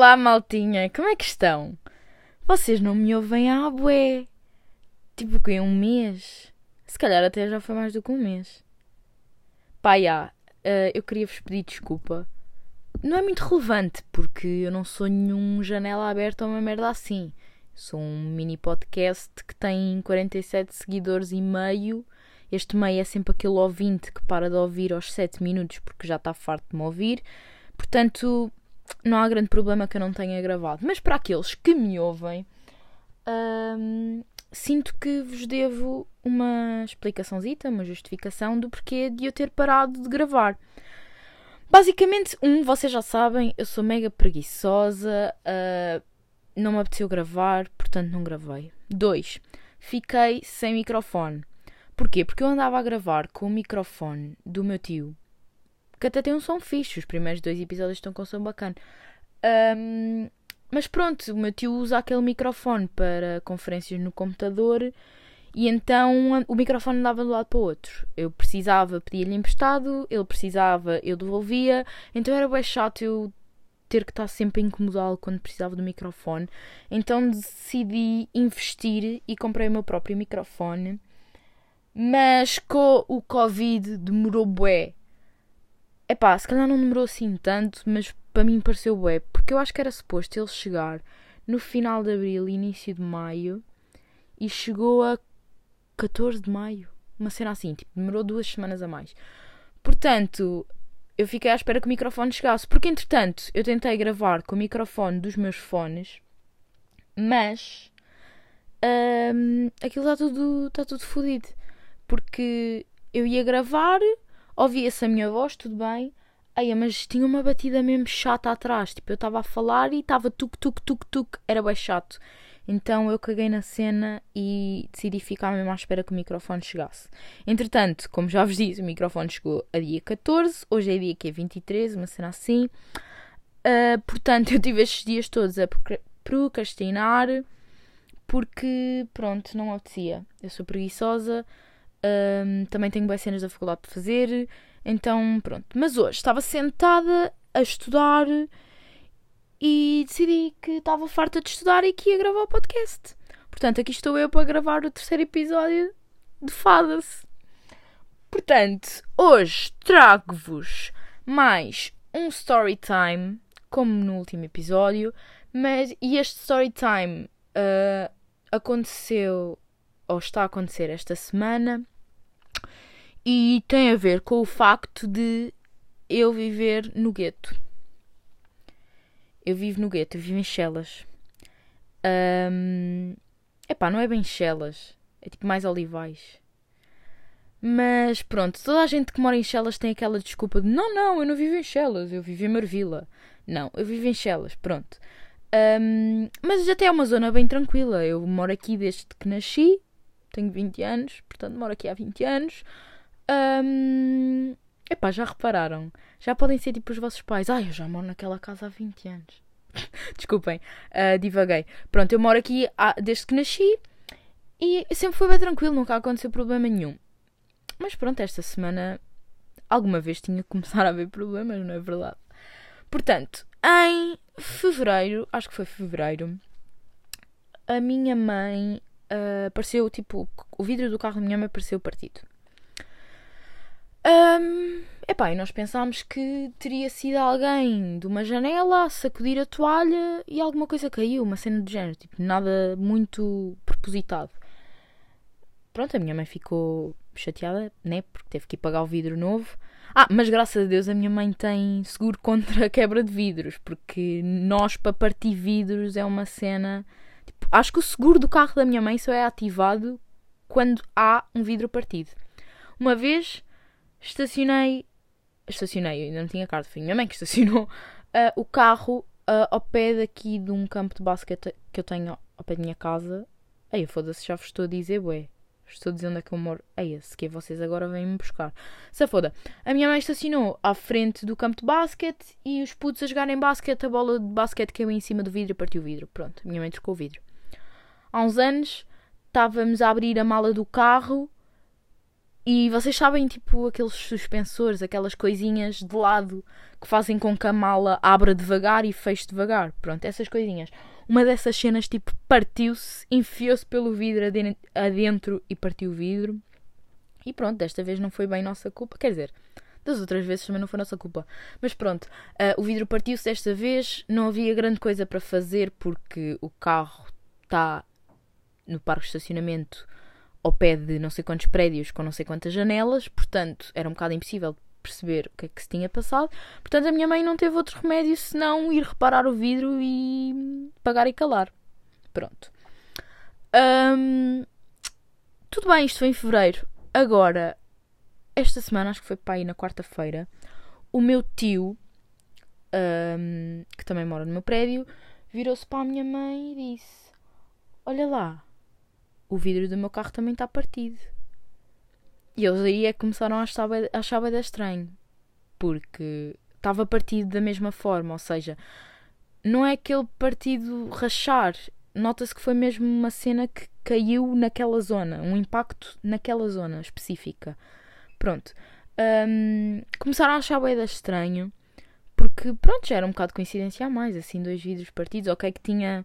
Olá, maltinha, como é que estão? Vocês não me ouvem há bué. Tipo que um mês? Se calhar até já foi mais do que um mês. Pá, já, uh, eu queria vos pedir desculpa. Não é muito relevante, porque eu não sou nenhum janela aberta ou uma merda assim. Sou um mini podcast que tem 47 seguidores e meio. Este meio é sempre aquele ouvinte que para de ouvir aos 7 minutos porque já está farto de me ouvir. Portanto, não há grande problema que eu não tenha gravado. Mas para aqueles que me ouvem, hum, sinto que vos devo uma explicaçãozita, uma justificação do porquê de eu ter parado de gravar. Basicamente, um, vocês já sabem, eu sou mega preguiçosa, uh, não me apeteceu gravar, portanto não gravei. Dois, fiquei sem microfone. Porquê? Porque eu andava a gravar com o microfone do meu tio que até tem um som fixe. Os primeiros dois episódios estão com um som bacana. Um, mas pronto, o meu tio usa aquele microfone para conferências no computador e então o microfone andava de um lado para o outro. Eu precisava, pedia-lhe emprestado, ele precisava, eu devolvia. Então era bem chato eu ter que estar sempre a incomodá-lo quando precisava do microfone. Então decidi investir e comprei o meu próprio microfone. Mas com o Covid demorou bué é pá, se calhar não demorou assim tanto, mas para mim pareceu bué, porque eu acho que era suposto ele chegar no final de abril, início de maio, e chegou a 14 de maio. Uma cena assim, tipo, demorou duas semanas a mais. Portanto, eu fiquei à espera que o microfone chegasse, porque entretanto eu tentei gravar com o microfone dos meus fones, mas hum, aquilo está tudo, está tudo fodido. Porque eu ia gravar Ouvia-se a minha voz, tudo bem. Aí, mas tinha uma batida mesmo chata atrás. Tipo, eu estava a falar e estava tuk tuk tuk tuk. Era bem chato. Então eu caguei na cena e decidi ficar mesmo à espera que o microfone chegasse. Entretanto, como já vos disse, o microfone chegou a dia 14, hoje é dia que é 23, uma cena assim. Uh, portanto, eu tive estes dias todos a procrastinar porque, pronto, não apetecia. Eu sou preguiçosa, um, também tenho boas cenas da faculdade de fazer. Então, pronto. Mas hoje estava sentada a estudar e decidi que estava farta de estudar e que ia gravar o podcast. Portanto, aqui estou eu para gravar o terceiro episódio de Fadas. Portanto, hoje trago-vos mais um story time, como no último episódio, mas e este story time uh, aconteceu ou está a acontecer esta semana e tem a ver com o facto de eu viver no gueto. Eu vivo no gueto, eu vivo em Chelas. Um, epá, não é bem Chelas, é tipo mais Olivais. Mas pronto, toda a gente que mora em Chelas tem aquela desculpa de não, não, eu não vivo em Chelas, eu vivo em Marvila. Não, eu vivo em Chelas, pronto. Um, mas até é uma zona bem tranquila. Eu moro aqui desde que nasci, tenho 20 anos, portanto moro aqui há 20 anos. Um, epá, já repararam? Já podem ser tipo os vossos pais. Ai, eu já moro naquela casa há 20 anos. Desculpem, uh, divaguei. Pronto, eu moro aqui há, desde que nasci e sempre foi bem tranquilo, nunca aconteceu problema nenhum. Mas pronto, esta semana alguma vez tinha que começar a haver problemas, não é verdade? Portanto, em fevereiro, acho que foi fevereiro, a minha mãe uh, apareceu, tipo, o vidro do carro da minha mãe apareceu partido. Um, epá, e nós pensámos que teria sido alguém de uma janela sacudir a toalha e alguma coisa caiu, uma cena do género, tipo, nada muito propositado. Pronto, a minha mãe ficou chateada, né? Porque teve que ir pagar o vidro novo. Ah, mas graças a Deus a minha mãe tem seguro contra a quebra de vidros, porque nós para partir vidros é uma cena. Tipo, acho que o seguro do carro da minha mãe só é ativado quando há um vidro partido. Uma vez estacionei. Estacionei, eu ainda não tinha carta, foi minha mãe que estacionou uh, o carro uh, ao pé daqui de um campo de basquete que eu tenho ao pé da minha casa. Aí, foda-se, já vos estou a dizer, ué. Estou dizendo é que eu moro. Aí, se que vocês agora vêm-me buscar. Se foda. A minha mãe estacionou à frente do campo de basquete e os putos a jogarem basquete, a bola de basquete caiu em cima do vidro e partiu o vidro. Pronto, a minha mãe trocou o vidro. Há uns anos estávamos a abrir a mala do carro E vocês sabem, tipo, aqueles suspensores, aquelas coisinhas de lado que fazem com que a mala abra devagar e feche devagar. Pronto, essas coisinhas. Uma dessas cenas, tipo, partiu-se, enfiou-se pelo vidro adentro e partiu o vidro. E pronto, desta vez não foi bem nossa culpa. Quer dizer, das outras vezes também não foi nossa culpa. Mas pronto, uh, o vidro partiu-se desta vez. Não havia grande coisa para fazer porque o carro está no parque de estacionamento ao pé de não sei quantos prédios com não sei quantas janelas, portanto era um bocado impossível perceber o que é que se tinha passado. Portanto, a minha mãe não teve outro remédio senão ir reparar o vidro e pagar e calar. Pronto. Tudo bem, isto foi em fevereiro. Agora, esta semana, acho que foi para aí na quarta-feira, o meu tio, que também mora no meu prédio, virou-se para a minha mãe e disse: Olha lá, o vidro do meu carro também está partido. E eles aí é que começaram a achar, a achar bem estranho. Porque estava partido da mesma forma, ou seja, não é aquele partido rachar. Nota-se que foi mesmo uma cena que caiu naquela zona, um impacto naquela zona específica. Pronto. Um, começaram a achar bem estranho. Porque, pronto, já era um bocado coincidência a mais. Assim, dois vidros partidos. Ok, que tinha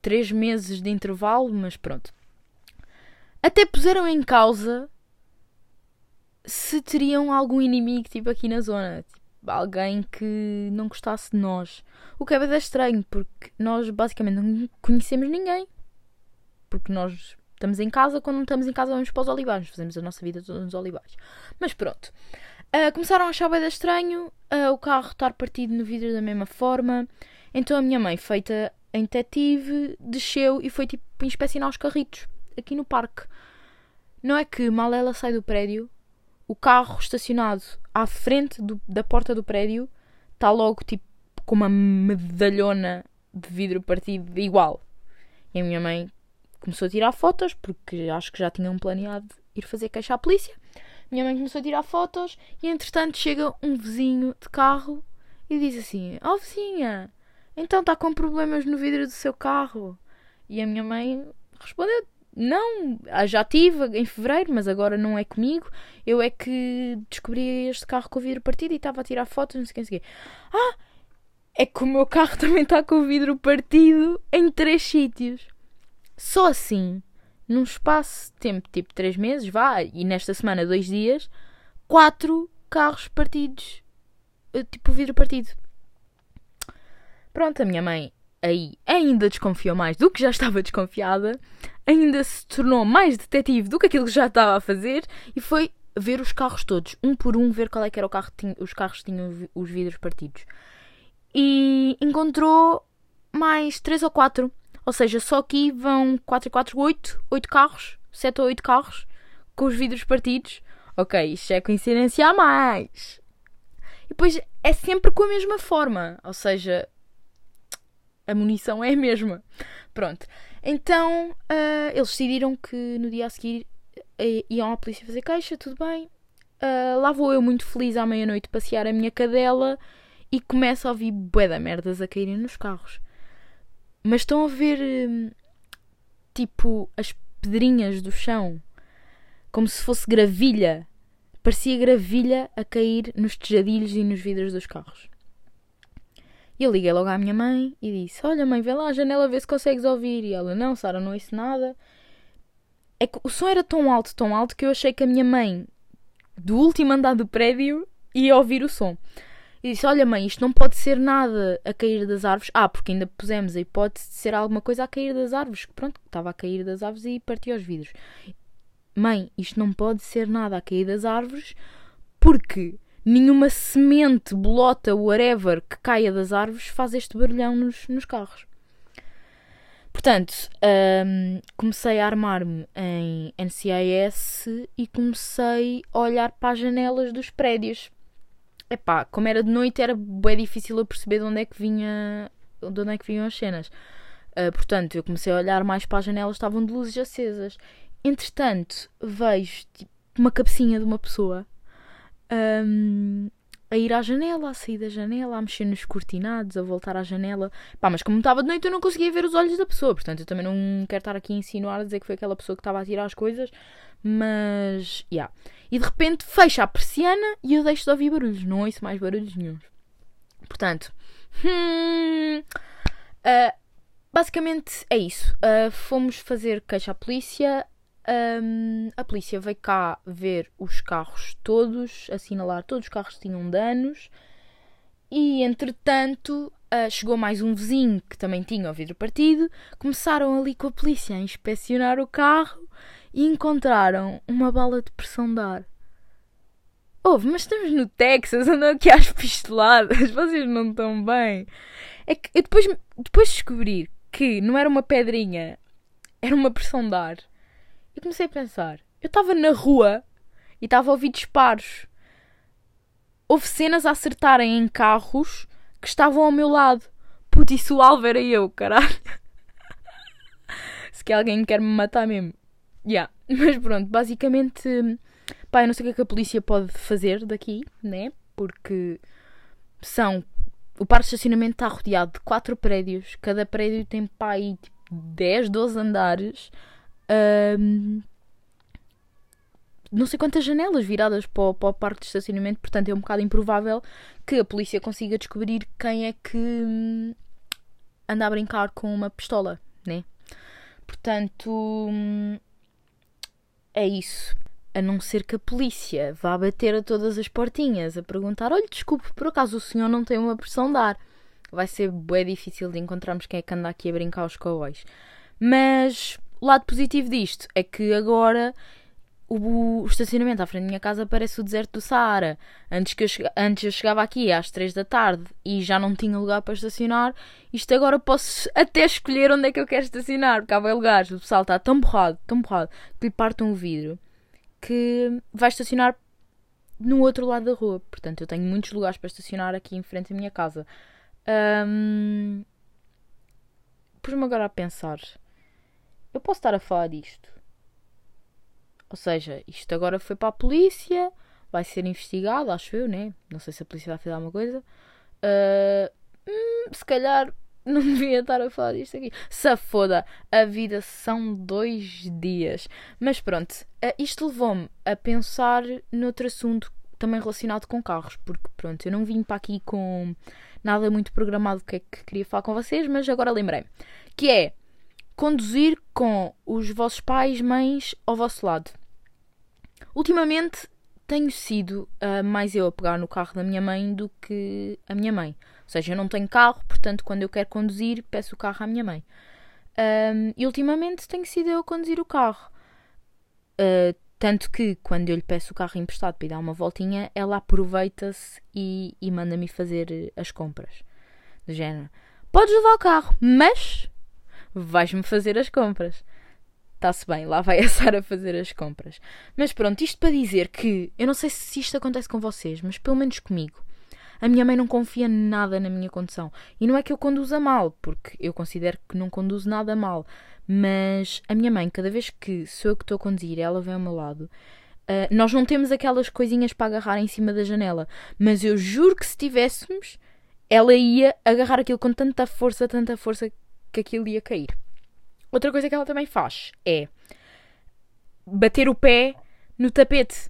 três meses de intervalo, mas pronto. Até puseram em causa se teriam algum inimigo, tipo, aqui na zona. Tipo, alguém que não gostasse de nós. O que é bem estranho, porque nós basicamente não conhecemos ninguém. Porque nós estamos em casa, quando não estamos em casa vamos para os olivais. Fazemos a nossa vida toda nos olivais. Mas pronto. Uh, começaram a achar bem estranho uh, o carro estar partido no vidro da mesma forma. Então a minha mãe, feita em detetive, desceu e foi tipo inspecionar os carritos aqui no parque. Não é que mal ela sai do prédio, o carro estacionado à frente do, da porta do prédio está logo tipo com uma medalhona de vidro partido igual. E a minha mãe começou a tirar fotos, porque acho que já tinham planeado ir fazer queixa à polícia. Minha mãe começou a tirar fotos e entretanto chega um vizinho de carro e diz assim: Ó oh, vizinha, então está com problemas no vidro do seu carro? E a minha mãe respondeu: Não, ah, já tive em fevereiro, mas agora não é comigo. Eu é que descobri este carro com o vidro partido e estava a tirar fotos, não sei o que, Ah, é que o meu carro também está com o vidro partido em três sítios. Só assim, num espaço de tempo tipo três meses, vá, e nesta semana dois dias, quatro carros partidos, eh, tipo vidro partido. Pronto, a minha mãe aí ainda desconfiou mais do que já estava desconfiada, ainda se tornou mais detetive do que aquilo que já estava a fazer e foi ver os carros todos, um por um, ver qual é que era o carro tinha, os carros que tinham os vidros partidos. E encontrou mais 3 ou 4. Ou seja, só aqui vão 4 e 4, 8, 8 carros, 7 ou 8 carros com os vidros partidos. Ok, isto é coincidência a mais. E depois é sempre com a mesma forma. Ou seja, a munição é a mesma. Pronto. Então uh, eles decidiram que no dia a seguir uh, iam à polícia fazer queixa, tudo bem. Uh, lá vou eu muito feliz à meia-noite passear a minha cadela e começo a ouvir bué da merdas a caírem nos carros. Mas estão a ver hum, tipo as pedrinhas do chão como se fosse gravilha. Parecia gravilha a cair nos tejadilhos e nos vidros dos carros. E eu liguei logo à minha mãe e disse: Olha, mãe, vê lá a janela ver se consegues ouvir. E ela: Não, Sara, não ouço nada. É que o som era tão alto, tão alto, que eu achei que a minha mãe, do último andar do prédio, ia ouvir o som. E disse: Olha, mãe, isto não pode ser nada a cair das árvores. Ah, porque ainda pusemos a hipótese de ser alguma coisa a cair das árvores. Pronto, estava a cair das árvores e partiu os vidros. Mãe, isto não pode ser nada a cair das árvores porque nenhuma semente, bolota, whatever que caia das árvores faz este barulhão nos, nos carros. Portanto, um, comecei a armar-me em NCIS e comecei a olhar para as janelas dos prédios. Epá, como era de noite, era bem difícil eu perceber de onde é que vinha, de onde é que vinham as cenas. Uh, portanto, eu comecei a olhar mais para as janelas, estavam de luzes acesas. Entretanto, vejo tipo, uma cabecinha de uma pessoa um, a ir à janela, a sair da janela, a mexer nos cortinados, a voltar à janela. Pá, mas como estava de noite eu não conseguia ver os olhos da pessoa, portanto eu também não quero estar aqui a insinuar a dizer que foi aquela pessoa que estava a tirar as coisas, mas. Yeah. E de repente fecha a persiana e eu deixo de ouvir barulhos, não ouço mais barulhos nenhum. Portanto. Hum, uh, basicamente é isso. Uh, fomos fazer queixa à polícia. Um, a polícia veio cá ver os carros todos, assinalar todos os carros que tinham danos. E entretanto, uh, chegou mais um vizinho que também tinha o vidro partido. Começaram ali com a polícia a inspecionar o carro e encontraram uma bala de pressão de ar. Ouve, mas estamos no Texas, andam aqui às pistoladas, vocês não estão bem. É que eu depois, depois de descobrir que não era uma pedrinha, era uma pressão de ar, eu comecei a pensar. Eu estava na rua e estava a ouvir disparos. Houve cenas a acertarem em carros que estavam ao meu lado. Puto, isso o alvo era eu, caralho. Se que alguém quer me matar mesmo. Yeah. Mas pronto, basicamente, pá, eu não sei o que é que a polícia pode fazer daqui, né? Porque são. O parque de estacionamento está rodeado de quatro prédios, cada prédio tem pá aí tipo 10, 12 andares. Um, não sei quantas janelas viradas para o, para o parque de estacionamento, portanto é um bocado improvável que a polícia consiga descobrir quem é que hum, anda a brincar com uma pistola, né? Portanto, hum, é isso. A não ser que a polícia vá bater a todas as portinhas a perguntar: olha, desculpe, por acaso o senhor não tem uma pressão de ar? Vai ser bem difícil de encontrarmos quem é que anda aqui a brincar aos cowboys. Mas o lado positivo disto é que agora o, estacionamento à frente da minha casa parece o deserto do Saara. Antes, que eu, antes eu chegava aqui às 3 da tarde e já não tinha lugar para estacionar. Isto agora posso até escolher onde é que eu quero estacionar, porque há bem lugares. O pessoal está tão borrado, tão borrado, que lhe partam o vidro que vai estacionar no outro lado da rua. Portanto, eu tenho muitos lugares para estacionar aqui em frente à minha casa. Um... Pus-me agora a pensar. Eu posso estar a falar disto. Ou seja, isto agora foi para a polícia, vai ser investigado, acho eu, né? Não sei se a polícia vai fazer alguma coisa. Uh, hum, se calhar não devia estar a falar disto aqui. Se foda, a vida são dois dias. Mas pronto, uh, isto levou-me a pensar noutro assunto também relacionado com carros, porque pronto, eu não vim para aqui com nada muito programado que é que queria falar com vocês, mas agora lembrei. Que é conduzir com os vossos pais, mães ao vosso lado. Ultimamente tenho sido uh, mais eu a pegar no carro da minha mãe do que a minha mãe. Ou seja, eu não tenho carro, portanto, quando eu quero conduzir, peço o carro à minha mãe. Um, e ultimamente tenho sido eu a conduzir o carro. Uh, tanto que quando eu lhe peço o carro emprestado para ir dar uma voltinha, ela aproveita-se e, e manda-me fazer as compras. Do género: Podes levar o carro, mas vais-me fazer as compras. Está-se bem, lá vai a Sara fazer as compras. Mas pronto, isto para dizer que eu não sei se isto acontece com vocês, mas pelo menos comigo. A minha mãe não confia nada na minha condução. E não é que eu conduza mal, porque eu considero que não conduzo nada mal. Mas a minha mãe, cada vez que sou eu que estou a conduzir, ela vem ao meu lado. Uh, nós não temos aquelas coisinhas para agarrar em cima da janela. Mas eu juro que se tivéssemos, ela ia agarrar aquilo com tanta força, tanta força que aquilo ia cair. Outra coisa que ela também faz é bater o pé no tapete.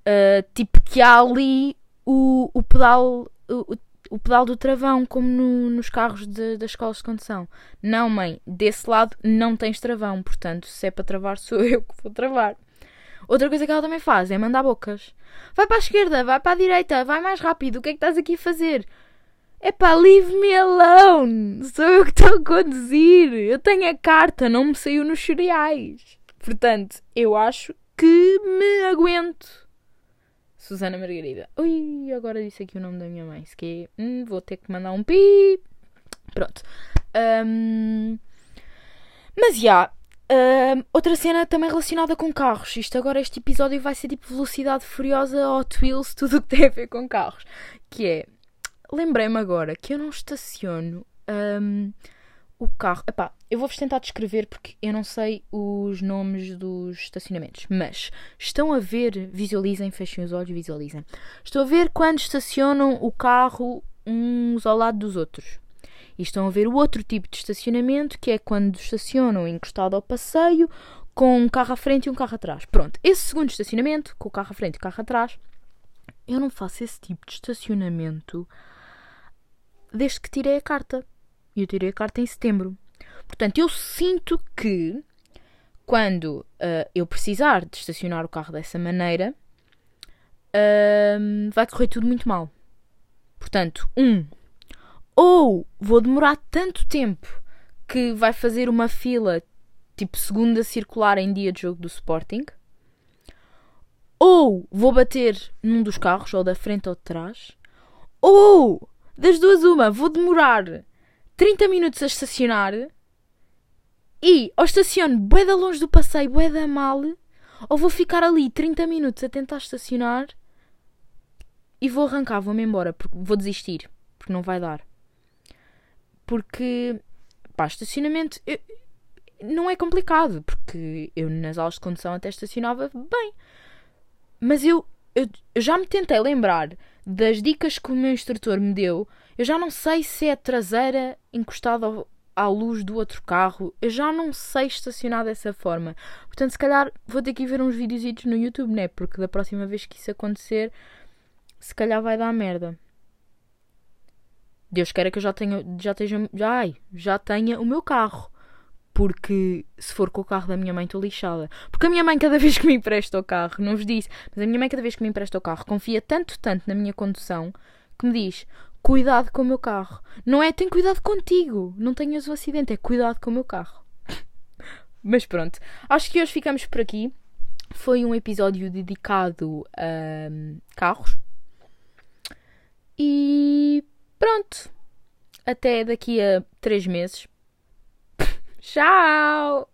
Uh, tipo que há ali o, o pedal o, o pedal do travão, como no, nos carros de, das escolas de condução. Não, mãe, desse lado não tens travão, portanto, se é para travar, sou eu que vou travar. Outra coisa que ela também faz é mandar bocas. Vai para a esquerda, vai para a direita, vai mais rápido, o que é que estás aqui a fazer? É pá, leave me alone! Sou eu que estou a conduzir! Eu tenho a carta, não me saiu nos cereais. Portanto, eu acho que me aguento. Susana Margarida. Ui, agora disse aqui o nome da minha mãe. Se que hum, vou ter que mandar um pi. Pronto. Um, mas já. Um, outra cena também relacionada com carros. Isto agora, este episódio vai ser tipo velocidade furiosa, Hot Wheels, tudo o que tem a ver com carros. Que é lembrei-me agora que eu não estaciono um, o carro. Epá, eu vou-vos tentar descrever porque eu não sei os nomes dos estacionamentos. Mas estão a ver, visualizem, fechem os olhos, visualizem. Estou a ver quando estacionam o carro uns ao lado dos outros. E estão a ver o outro tipo de estacionamento, que é quando estacionam encostado ao passeio, com um carro à frente e um carro atrás. Pronto, esse segundo estacionamento, com o carro à frente e o carro atrás, eu não faço esse tipo de estacionamento desde que tirei a carta. E eu tirei a carta em setembro. Portanto, eu sinto que quando uh, eu precisar de estacionar o carro dessa maneira, uh, vai correr tudo muito mal. Portanto, um, ou vou demorar tanto tempo que vai fazer uma fila tipo segunda circular em dia de jogo do Sporting, ou vou bater num dos carros, ou da frente ou de trás, ou das duas uma, vou demorar 30 minutos a estacionar e ou estaciono bué da longe do passeio, bué da mal, ou vou ficar ali 30 minutos a tentar estacionar e vou arrancar, vou-me embora, porque vou desistir, porque não vai dar. Porque, pá, estacionamento eu, não é complicado, porque eu nas aulas de condução até estacionava bem. Mas eu, eu, eu já me tentei lembrar das dicas que o meu instrutor me deu eu já não sei se é traseira encostada à luz do outro carro. Eu já não sei estacionar dessa forma. Portanto, se calhar vou ter que ir ver uns vídeos no YouTube, né? Porque da próxima vez que isso acontecer, se calhar vai dar merda. Deus queira que eu já tenha, já já, ai, já tenha o meu carro. Porque se for com o carro da minha mãe, estou lixada. Porque a minha mãe, cada vez que me empresta o carro, não vos disse, mas a minha mãe, cada vez que me empresta o carro, confia tanto, tanto na minha condução que me diz: cuidado com o meu carro. Não é tem cuidado contigo, não tenhas o acidente, é cuidado com o meu carro. Mas pronto, acho que hoje ficamos por aqui. Foi um episódio dedicado a um, carros. E pronto. Até daqui a três meses. Shao.